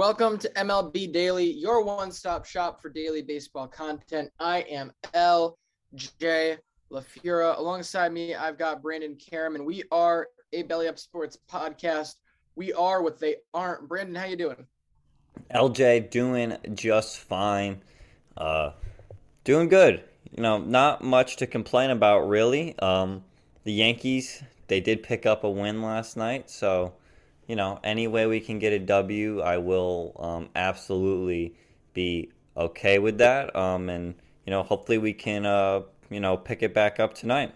Welcome to MLB Daily, your one stop shop for daily baseball content. I am LJ LaFura. Alongside me, I've got Brandon Karam, and we are a Belly Up Sports podcast. We are what they aren't. Brandon, how you doing? LJ doing just fine. Uh, doing good. You know, not much to complain about really. Um, the Yankees, they did pick up a win last night, so you know, any way we can get a W, I will um, absolutely be okay with that. Um, and you know, hopefully we can, uh, you know, pick it back up tonight.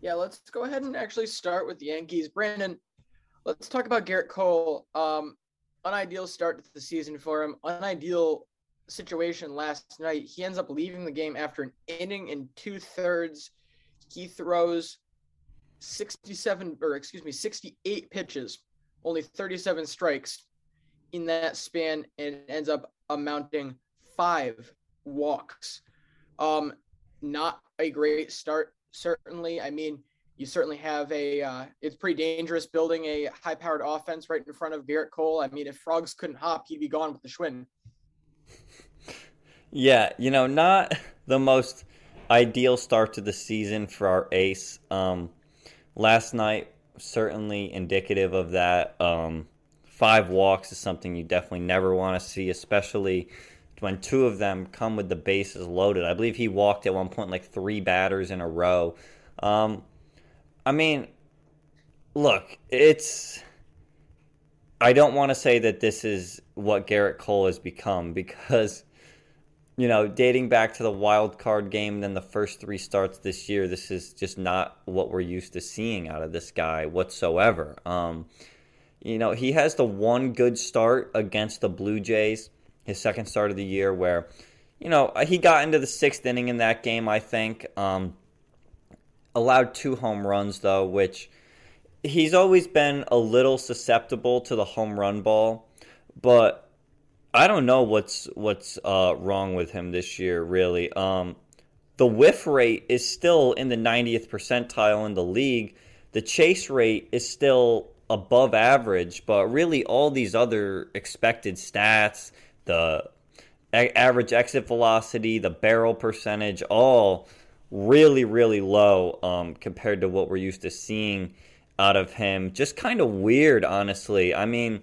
Yeah, let's go ahead and actually start with the Yankees. Brandon, let's talk about Gerrit Cole. Um, unideal start to the season for him. Unideal situation last night. He ends up leaving the game after an inning and two thirds. He throws 67 or excuse me 68 pitches only 37 strikes in that span and ends up amounting five walks. Um not a great start certainly. I mean you certainly have a uh, it's pretty dangerous building a high powered offense right in front of Gerrit Cole. I mean if frogs couldn't hop he'd be gone with the Schwinn. Yeah you know not the most ideal start to the season for our ace. Um last night certainly indicative of that. Um, five walks is something you definitely never want to see, especially when two of them come with the bases loaded. I believe he walked at one point like three batters in a row. Um, I mean, look, it's. I don't want to say that this is what Gerrit Cole has become because you know, dating back to the wild card game, then the first three starts this year, this is just not what we're used to seeing out of this guy whatsoever. Um, you know, he has the one good start against the Blue Jays, his second start of the year, where, you know, he got into the sixth inning in that game, I think. Um, allowed two home runs, though, which he's always been a little susceptible to the home run ball, but I don't know what's what's uh, wrong with him this year. Really, um, the whiff rate is still in the 90th percentile in the league. The chase rate is still above average, but really all these other expected stats, the a- average exit velocity, the barrel percentage, all really really low um, compared to what we're used to seeing out of him. Just kind of weird, honestly. I mean,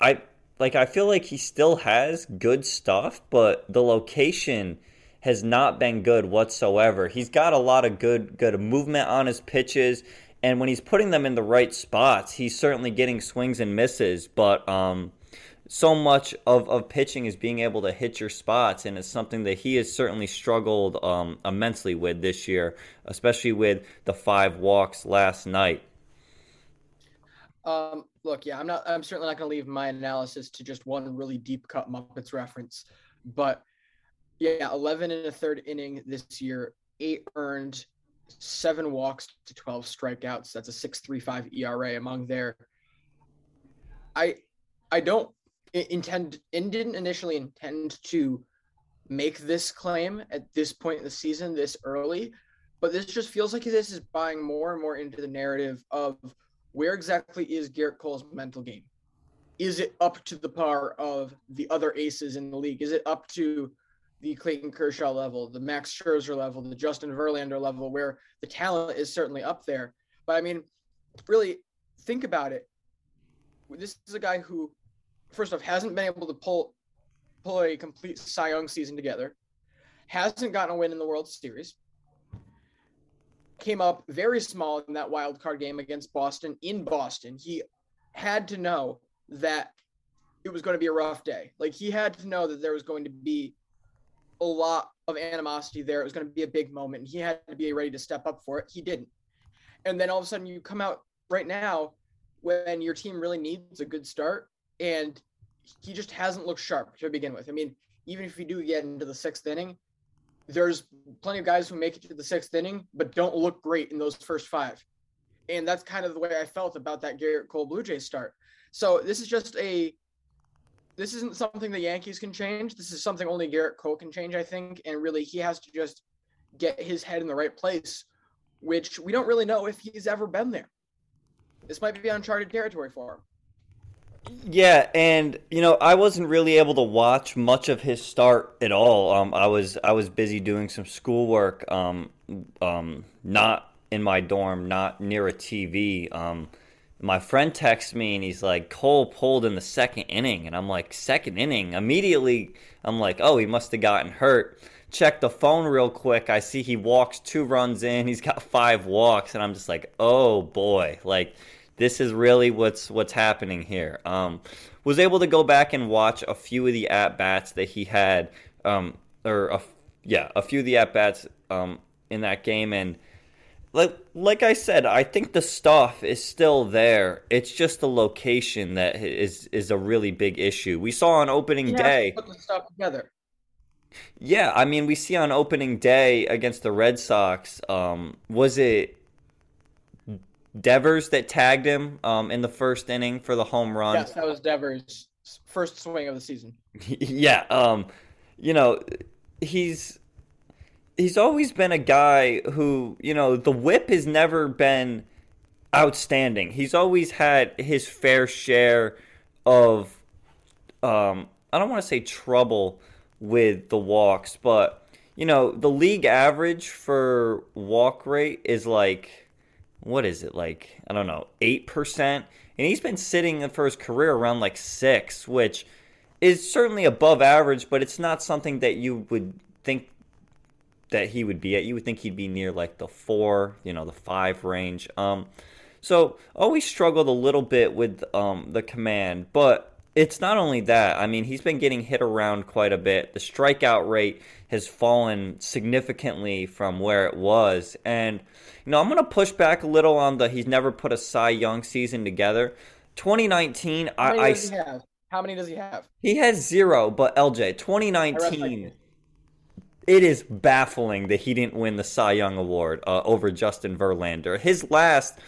I like I feel like he still has good stuff, but the location has not been good whatsoever. He's got a lot of good good movement on his pitches. And when he's putting them in the right spots, he's certainly getting swings and misses. But um, so much of, of pitching is being able to hit your spots, and it's something that he has certainly struggled um, immensely with this year, especially with the five walks last night. Um, look, yeah, I'm not. I'm certainly not going to leave my analysis to just one really deep cut Muppets reference, but yeah, 11 and a third inning this year, eight earned, seven walks to 12 strikeouts. That's a 6.35 ERA among their. I I don't intend and didn't initially intend to make this claim at this point in the season this early, but this just feels like this is buying more and more into the narrative of where exactly is Gerrit Cole's mental game? Is it up to the par of the other aces in the league? Is it up to the Clayton Kershaw level, the Max Scherzer level, the Justin Verlander level, where the talent is certainly up there? But I mean, really think about it. This is a guy who, first off, hasn't been able to pull pull a complete Cy Young season together, hasn't gotten a win in the World Series, came up very small in that wild card game against Boston in Boston. He had to know that it was going to be a rough day. Like he had to know that there was going to be a lot of animosity there. It was going to be a big moment. And he had to be ready to step up for it. He didn't. And then all of a sudden you come out right now when your team really needs a good start and he just hasn't looked sharp to begin with. I mean, even if you do get into the sixth inning, there's plenty of guys who make it to the sixth inning but don't look great in those first five. And that's kind of the way I felt about that Gerrit Cole Blue Jays start. So this is just a this isn't something the Yankees can change. This is something only Gerrit Cole can change, I think. And really he has to just get his head in the right place, which we don't really know if he's ever been there. This might be uncharted territory for him. Yeah, and you know, I wasn't really able to watch much of his start at all. Um, I was I was busy doing some schoolwork. Um, um, not in my dorm, not near a TV. Um, my friend texts me and he's like, Cole pulled in the second inning, and I'm like, second inning. Immediately, I'm like, oh, he must have gotten hurt. Check the phone real quick. I see he walks two runs in. He's got five walks, and I'm just like, oh boy, like this is really what's what's happening here. Um, was able to go back and watch a few of the at bats that he had, um, or a, yeah, a few of the at bats um, in that game, and like like I said, I think the stuff is still there. It's just the location that is is a really big issue. We saw on opening day. put the stuff together. Yeah, I mean, we see on opening day against the Red Sox. Um, was it Devers that tagged him um, in the first inning for the home run. Yes, that was Devers' first swing of the season. yeah, um, you know, he's he's always been a guy who, you know, the whip has never been outstanding. He's always had his fair share of um, I don't want to say trouble with the walks, but you know, the league average for walk rate is like what is it like? I don't know, eight percent, and he's been sitting for his career around like six, which is certainly above average, but it's not something that you would think that he would be at. You would think he'd be near like the four, you know, the five range. Um, so always struggled a little bit with um the command, but it's not only that. I mean, he's been getting hit around quite a bit. The strikeout rate has fallen significantly from where it was. And, you know, I'm going to push back a little on the he's never put a Cy Young season together. 2019, How many I. does he have? How many does he have? He has zero, but LJ, 2019, it is baffling that he didn't win the Cy Young Award uh, over Justin Verlander. His last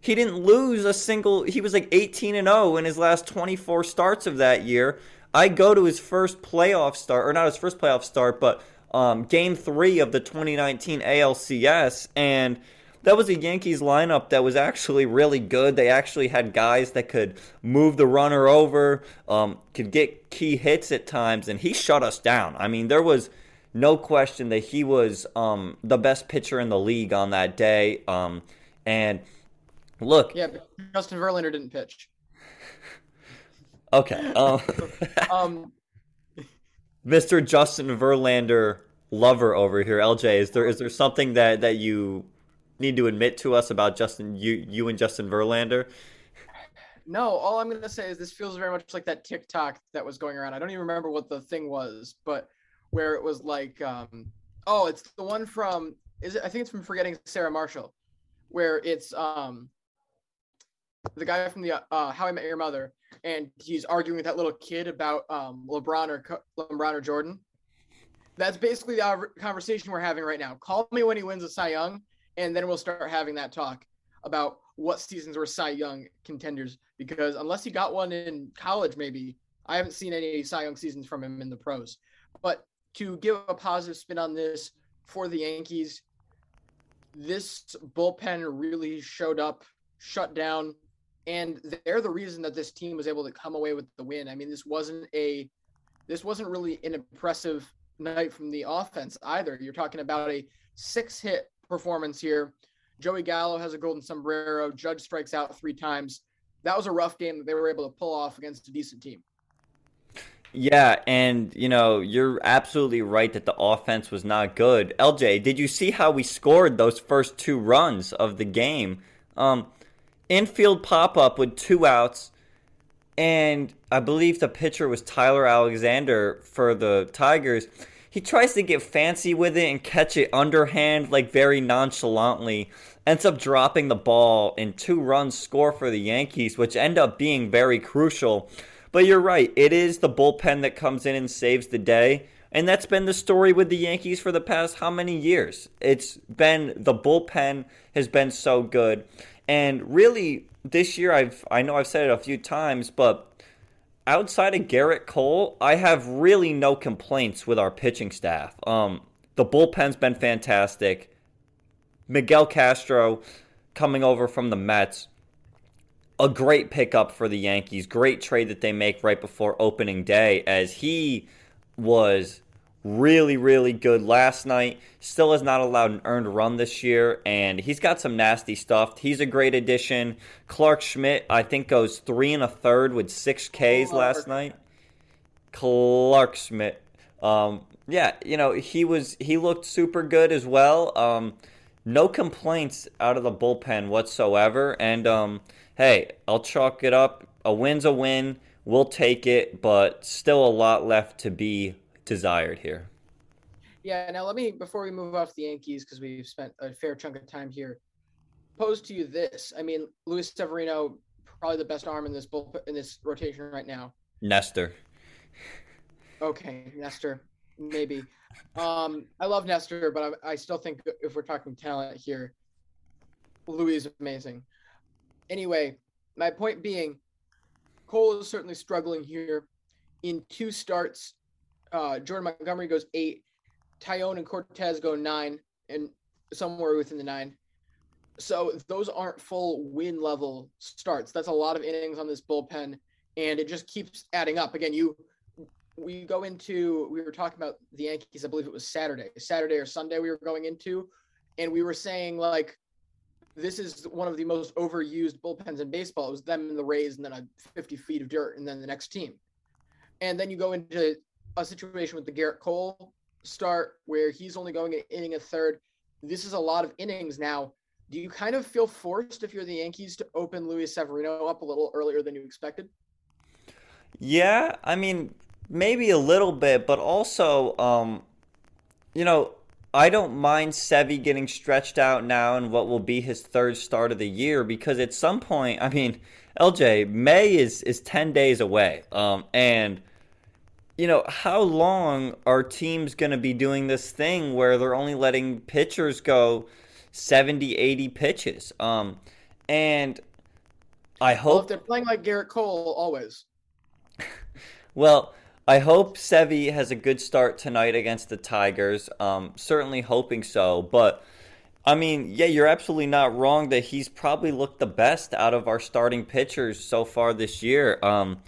he didn't lose a single. He was like 18 and 0 in his last 24 starts of that year. I go to his first playoff start, or not his first playoff start, but um, game three of the 2019 ALCS, and that was a Yankees lineup that was actually really good. They actually had guys that could move the runner over, um, could get key hits at times, and he shut us down. I mean, there was no question that he was um, the best pitcher in the league on that day, um, and Look. Yeah, Justin Verlander didn't pitch. okay. Um, um, Mr. Justin Verlander lover over here, LJ. Is there is there something that that you need to admit to us about Justin you you and Justin Verlander? No, all I'm gonna say is this feels very much like that TikTok that was going around. I don't even remember what the thing was, but where it was like, um, oh, it's the one from is it? I think it's from Forgetting Sarah Marshall, where it's um the guy from the uh, How I Met Your Mother, and he's arguing with that little kid about um LeBron or LeBron or Jordan. That's basically the conversation we're having right now. Call me when he wins a Cy Young, and then we'll start having that talk about what seasons were Cy Young contenders. Because unless he got one in college, maybe I haven't seen any Cy Young seasons from him in the pros. But to give a positive spin on this for the Yankees, this bullpen really showed up, shut down, and they're the reason that this team was able to come away with the win. I mean, this wasn't a this wasn't really an impressive night from the offense either. You're talking about a six hit performance here. Joey Gallo has a golden sombrero. Judge strikes out three times. That was a rough game that they were able to pull off against a decent team. Yeah, and you know, you're absolutely right that the offense was not good. LJ, did you see how we scored those first two runs of the game? Um, infield pop up with two outs, and I believe the pitcher was Tyler Alexander for the Tigers. He tries to get fancy with it and catch it underhand, like very nonchalantly. Ends up dropping the ball, and two runs score for the Yankees, which end up being very crucial. But you're right. It is the bullpen that comes in and saves the day. And that's been the story with the Yankees for the past how many years? It's been the bullpen has been so good. And really this year I've I know I've said it a few times, but outside of Gerrit Cole, I have really no complaints with our pitching staff. Um the bullpen's been fantastic. Miguel Castro coming over from the Mets a great pickup for the Yankees. Great trade that they make right before opening day as he was really, really good last night. Still has not allowed an earned run this year, and he's got some nasty stuff. He's a great addition. Clarke Schmidt, I think, goes three and a third with six Ks last night. Clarke Schmidt. Um, yeah, you know, he was he looked super good as well. Um, no complaints out of the bullpen whatsoever. And um, hey, I'll chalk it up. A win's a win. We'll take it, but still a lot left to be desired here. Yeah. Now let me before we move off the Yankees because we've spent a fair chunk of time here. Pose to you this. I mean, Luis Severino probably the best arm in this bull in this rotation right now. Nestor. Okay, Nestor, maybe. Um, I love Nestor, but I, I still think if we're talking talent here, Louis is amazing. Anyway, my point being, Cole is certainly struggling here. In two starts, uh, Jordan Montgomery goes eight, Taillon and Cortes go nine, and somewhere within the nine. So those aren't full win level starts. That's a lot of innings on this bullpen, and it just keeps adding up. Again, you we go into we were talking about the Yankees. I believe it was Saturday, Saturday or Sunday. We were going into, and we were saying like, this is one of the most overused bullpens in baseball. It was them and the Rays, and then a 50 feet of dirt, and then the next team. And then you go into a situation with the Gerrit Cole start where he's only going an inning a third. This is a lot of innings now. Do you kind of feel forced if you're the Yankees to open Luis Severino up a little earlier than you expected? Yeah, I mean, maybe a little bit, but also, um, you know, I don't mind Sevy getting stretched out now in what will be his third start of the year because at some point, I mean, LJ May is is ten days away, um, and you know how long are teams going to be doing this thing where they're only letting pitchers go 70, 80 pitches, um, and I hope well, if they're playing like Gerrit Cole always. well, I hope Sevy has a good start tonight against the Tigers. Um, certainly hoping so. But, I mean, yeah, you're absolutely not wrong that he's probably looked the best out of our starting pitchers so far this year. Um,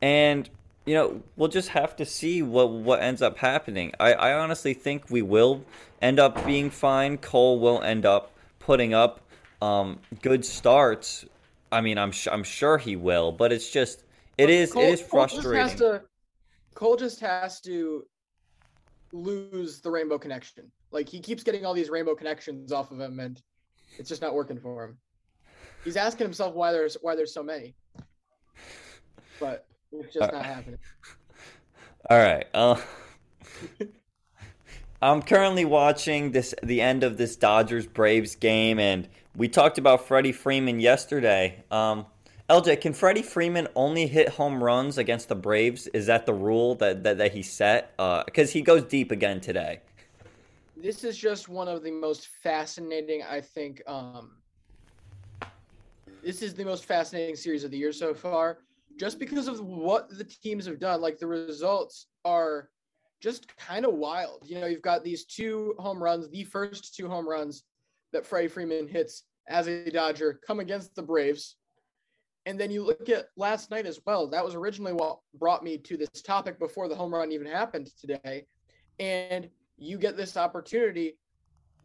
and, you know, we'll just have to see what, what ends up happening. I, I honestly think we will end up being fine. Cole will end up putting up um, good starts. I mean, I'm, I'm sure he will, but it's just. It is. Cole, it is frustrating. Cole just has to lose the rainbow connection. Like he keeps getting all these rainbow connections off of him, and It's just not working for him. He's asking himself why there's why there's so many, but it's just not happening. All right. Uh, I'm currently watching this the end of this Dodgers Braves game, and we talked about Freddie Freeman yesterday. Um, LJ, can Freddie Freeman only hit home runs against the Braves? Is that the rule that that, that he set? Because uh, he goes deep again today. This is just one of the most fascinating, I think. Um, this is the most fascinating series of the year so far, just because of what the teams have done. Like the results are just kind of wild. You know, you've got these two home runs, the first two home runs that Freddie Freeman hits as a Dodger come against the Braves. And then you look at last night as well. That was originally what brought me to this topic before the home run even happened today. And you get this opportunity.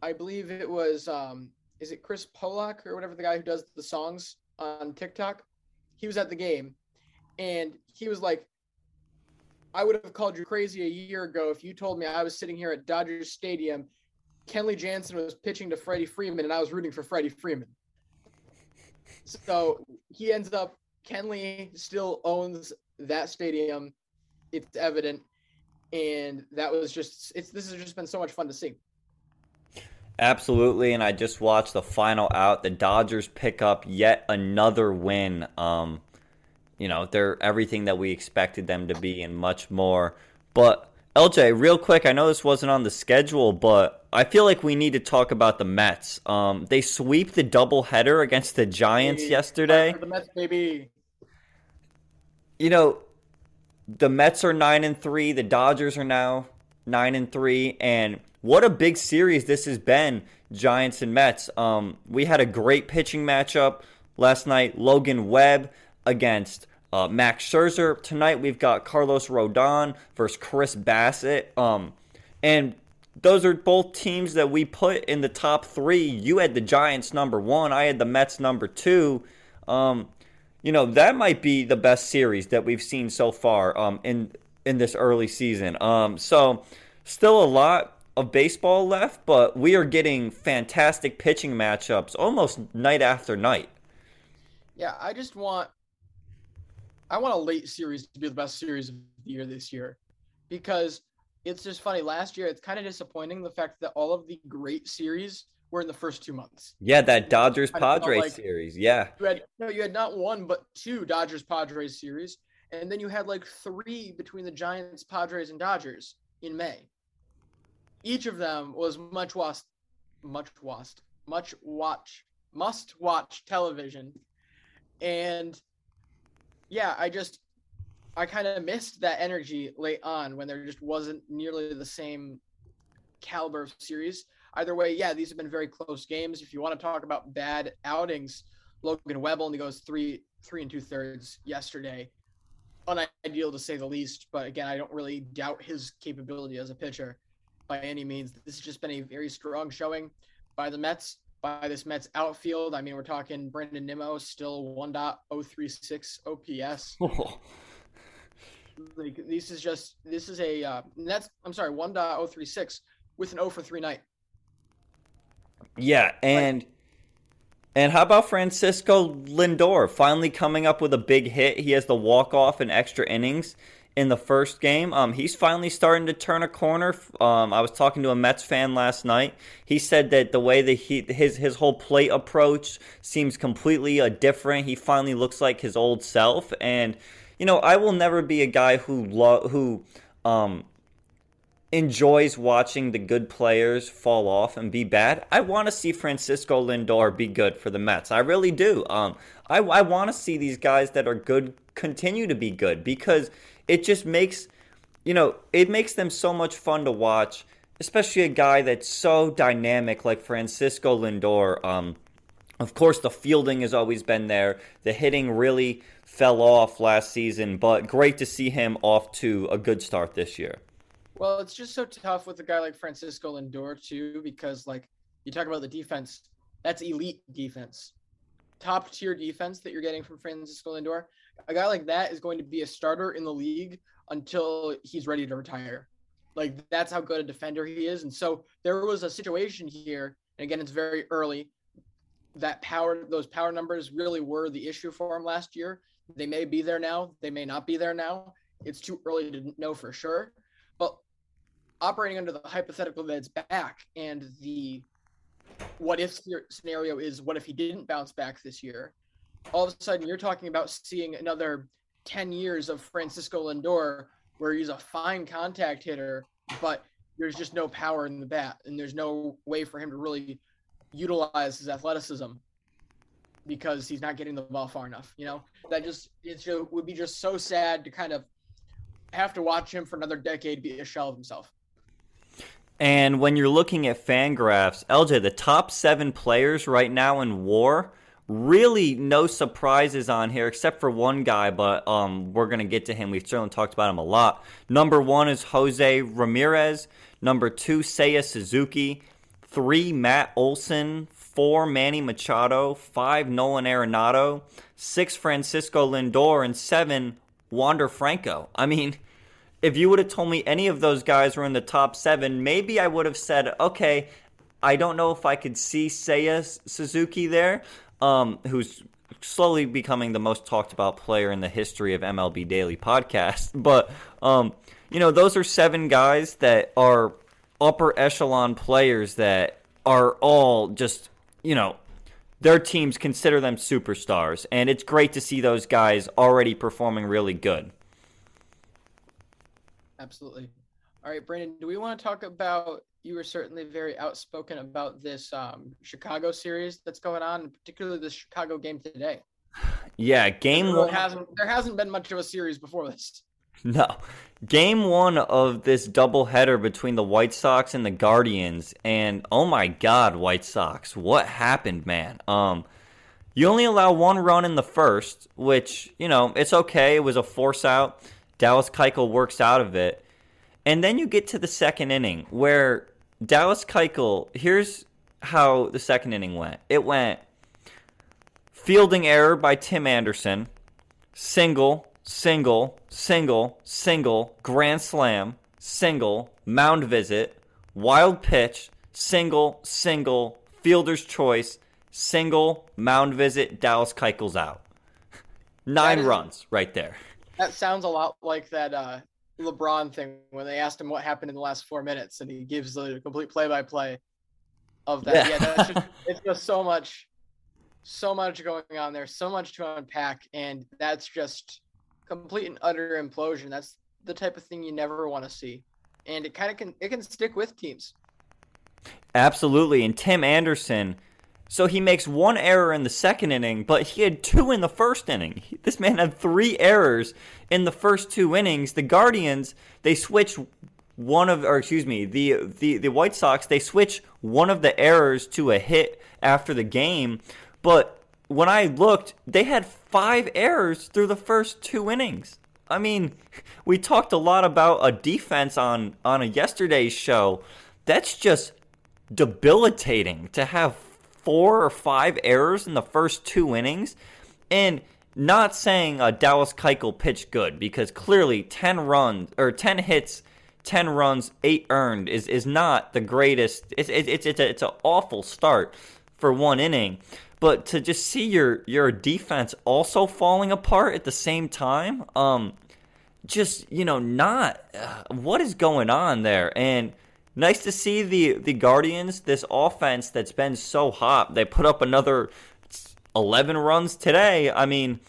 I believe it was um, is it Chris Pollock or whatever the guy who does the songs on TikTok? He was at the game and he was like, I would have called you crazy a year ago if you told me I was sitting here at Dodgers Stadium. Kenley Jansen was pitching to Freddie Freeman, and I was rooting for Freddie Freeman. So he ends up, Kenley still owns that stadium. It's evident. And that was just, it's, this has just been so much fun to see. Absolutely, and I just watched the final out. The Dodgers pick up yet another win. Um, you know, they're everything that we expected them to be and much more. But LJ, real quick, I know this wasn't on the schedule, but I feel like we need to talk about the Mets. Um, they sweep the doubleheader against the Giants baby. yesterday. The Mets, baby. You know, the Mets are nine and three. The Dodgers are now nine and three, and what a big series this has been, Giants and Mets. Um, we had a great pitching matchup last night. Logan Webb against uh, Max Scherzer. Tonight we've got Carlos Rodon versus Chris Bassitt. Um, and those are both teams that we put in the top three. You had the Giants number one. I had the Mets number two. Um, you know that might be the best series that we've seen so far um, in in this early season. Um, so still a lot of baseball left, but we are getting fantastic pitching matchups almost night after night. Yeah, I just want I want a late series to be the best series of the year this year because it's just funny. Last year, it's kind of disappointing the fact that all of the great series were in the first two months. Yeah, that Dodgers Padres like series. Yeah, you had no, you had not one but two Dodgers Padres series, and then you had like three between the Giants, Padres, and Dodgers in May. Each of them was much watched, much watched, much watch, must watch television, and yeah, I just I kind of missed that energy late on when there just wasn't nearly the same caliber of series. Either way, yeah, these have been very close games. If you want to talk about bad outings, Logan Webb only goes three three and two thirds yesterday. Unideal to say the least, but again, I don't really doubt his capability as a pitcher by any means. This has just been a very strong showing by the Mets by this Mets outfield. I mean, we're talking Brandon Nimmo still 1.036 OPS. like this is just this is a uh, that's I'm sorry 1.036 with an 0 for 3 night. Yeah, and like, and how about Francisco Lindor finally coming up with a big hit? He has the walk off in extra innings in the first game. Um, he's finally starting to turn a corner. Um, I was talking to a Mets fan last night. He said that the way that he his his whole plate approach seems completely uh, different. He finally looks like his old self. And you know, I will never be a guy who lo- who um, enjoys watching the good players fall off and be bad. I want to see Francisco Lindor be good for the Mets. I really do. Um, I, I want to see these guys that are good continue to be good because it just makes you know it makes them so much fun to watch especially a guy that's so dynamic like francisco lindor um, of course the fielding has always been there. The hitting really fell off last season but great to see him off to a good start this year. Well it's just so tough with a guy like francisco lindor too because like you talk about the defense that's elite defense. Top tier defense that you're getting from francisco lindor a guy like that is going to be a starter in the league until he's ready to retire. Like that's how good a defender he is. And so there was a situation here, and again, it's very early. that power, those power numbers really were the issue for him last year. They may be there now. They may not be there now. It's too early to know for sure. But operating under the hypothetical that it's back and the what if scenario is what if he didn't bounce back this year? All of a sudden, you're talking about seeing another 10 years of Francisco Lindor where he's a fine contact hitter, but there's just no power in the bat and there's no way for him to really utilize his athleticism because he's not getting the ball far enough. You know, that just it would be just so sad to kind of have to watch him for another decade be a shell of himself. And when you're looking at Fangraphs, LJ, the top seven players right now in WAR, really no surprises on here except for one guy, but um, we're gonna get to him. We've certainly talked about him a lot. Number one is Jose Ramirez. Number two, Seiya Suzuki. Three, Matt Olson. Four, Manny Machado. Five, Nolan Arenado. Six, Francisco Lindor. And seven, Wander Franco. I mean, if you would have told me any of those guys were in the top seven, maybe I would have said, okay, I don't know if I could see Seiya Suzuki there, um, who's slowly becoming the most talked about player in the history of MLB Daily podcast. But, um, you know, those are seven guys that are upper echelon players that are all just, you know, their teams consider them superstars. And it's great to see those guys already performing really good. Absolutely. All right, Brandon, do we want to talk about? You were certainly very outspoken about this um, Chicago series that's going on, particularly the Chicago game today. Yeah, game one hasn't there hasn't been much of a series before this. No, game one of this doubleheader between the White Sox and the Guardians, and oh my God, White Sox, what happened, man? Um, you only allow one run in the first, which you know it's okay. It was a force out Dallas Keuchel works out of it. And then you get to the second inning where Dallas Keuchel, here's how the second inning went. It went fielding error by Tim Anderson, single, single, single, single, grand slam, single, mound visit, wild pitch, single, single, fielder's choice, single, mound visit, Dallas Keuchel's out. Nine is, runs right there. That sounds a lot like that uh, LeBron thing when they asked him what happened in the last four minutes, and he gives the complete play-by-play of that. Yeah, yeah just, it's just so much, so much going on there, so much to unpack, and that's just complete and utter implosion. That's the type of thing you never want to see, and it kind of can it can stick with teams. Absolutely, and Tim Anderson so he makes one error in the second inning, but he had two in the first inning. This man had three errors in the first two innings. The Guardians, they switched one of, or excuse me, the, the, the White Sox, they switch one of the errors to a hit after the game. But when I looked, they had five errors through the first two innings. I mean, we talked a lot about a defense on, on a yesterday's show. That's just debilitating to have four or five errors in the first two innings. And not saying uh, Dallas Keuchel pitched good because clearly 10 runs or 10 hits, 10 runs, 8 earned is, is not the greatest. It's, it's, it's, it's, a, it's an awful start for one inning. But to just see your, your defense also falling apart at the same time, um, just, you know, not uh, what is going on there? And nice to see the the Guardians, this offense that's been so hot. They put up another 11 runs today. I mean,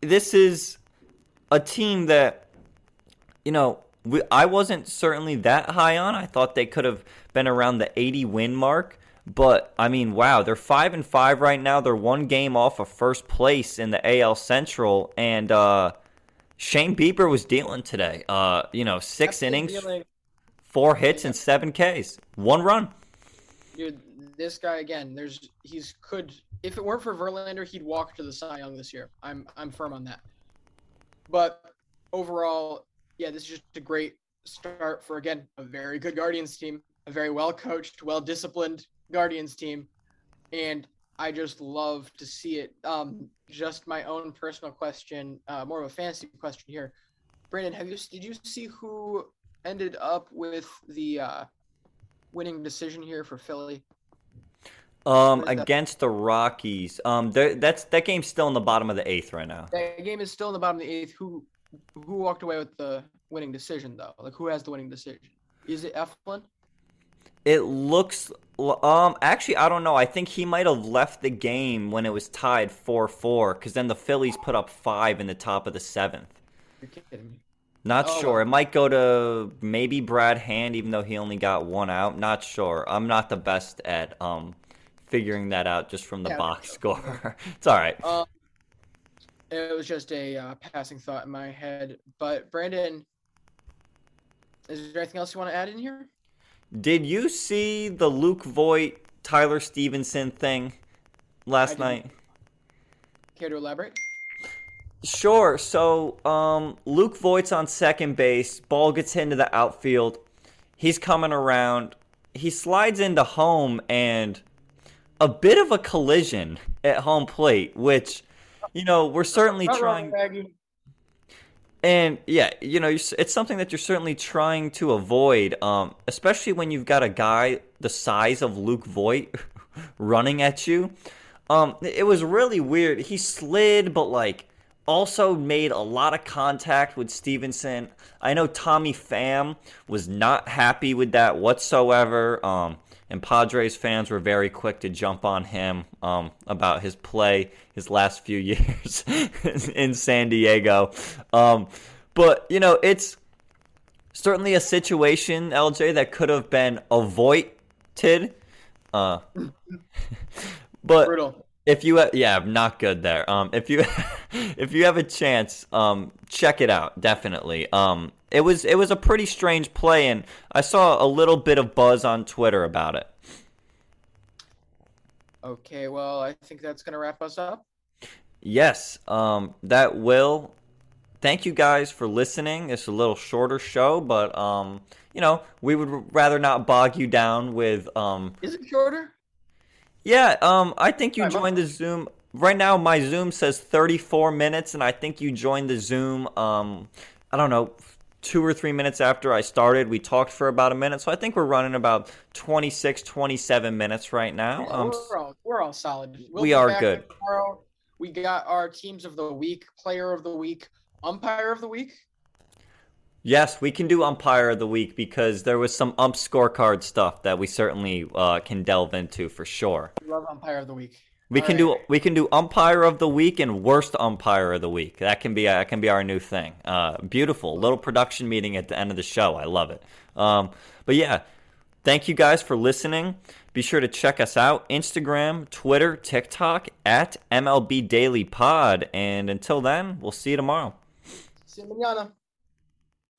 this is a team that you know, we, I wasn't certainly that high on. I thought they could have been around the 80 win mark. But I mean, wow, they're five and five right now. They're one game off of first place in the AL Central, and uh, Shane Bieber was dealing today. Uh, you know, six That's innings, dealing four hits and seven Ks, one run. Dude, this guy again. There's he's could if it weren't for Verlander, he'd walk to the Cy Young this year. I'm I'm firm on that. But overall, yeah, this is just a great start for again a very good Guardians team, a very well coached, well disciplined Guardians team, and I just love to see it. Um, just my own personal question, uh, more of a fantasy question here. Brandon, have you did you see who ended up with the uh, winning decision here for Philly? Um, What is that? against the Rockies. Um, that's that game's still in the bottom of the eighth right now. That game is still in the bottom of the eighth. Who who walked away with the winning decision though? Like who has the winning decision? Is it Eflin? It looks. Um, actually, I don't know. I think he might have left the game when it was tied four four, because then the Phillies put up five in the top of the seventh. You're kidding me. Not Oh, sure. It might go to maybe Brad Hand, even though he only got one out. Not sure. I'm not the best at um figuring that out just from the Yeah, box score. it's all right. Um, it was just a uh, passing thought in my head. But Brandon, is there anything else you want to add in here? Did you see the Luke Voit Tyler Stephenson thing last night? Care to elaborate? Sure. So, um, Luke Voit's on second base. Ball gets into the outfield. He's coming around. He slides into home and a bit of a collision at home plate, which, you know, we're certainly Not trying. Maggie. And yeah, you know, it's something that you're certainly trying to avoid, um, especially when you've got a guy the size of Luke Voigt running at you. Um, it was really weird. He slid, but like also made a lot of contact with Stephenson. I know Tommy Pham was not happy with that whatsoever. Um, and Padres fans were very quick to jump on him um, about his play his last few years in San Diego. Um, but you know, it's certainly a situation, LJ, that could have been avoided. Uh, but Brutal. If you ha- yeah not good there um if you if you have a chance um check it out definitely um it was it was a pretty strange play and i saw a little bit of buzz on twitter about it Okay, well, I think that's gonna wrap us up. yes um that will thank you guys for listening it's a little shorter show but um you know we would rather not bog you down with um Is it shorter? Yeah, um, I think you joined the Zoom. Right now, my Zoom says 34 minutes, and I think you joined the Zoom. Um, I don't know, two or three minutes after I started. We talked for about a minute, so I think we're running about 26, 27 minutes right now. Um, we're all we're all solid. We'll we are good. Tomorrow. We got our teams of the week, player of the week, umpire of the week. Yes, we can do umpire of the week because there was some ump scorecard stuff that we certainly uh, can delve into for sure. We love umpire of the week. We All can right. do we can do umpire of the week and worst umpire of the week. That can be that can be our new thing. Uh, beautiful little production meeting at the end of the show. I love it. Um, but yeah, thank you guys for listening. Be sure to check us out Instagram, Twitter, TikTok at MLB Daily Pod. And until then, we'll see you tomorrow. See you manana.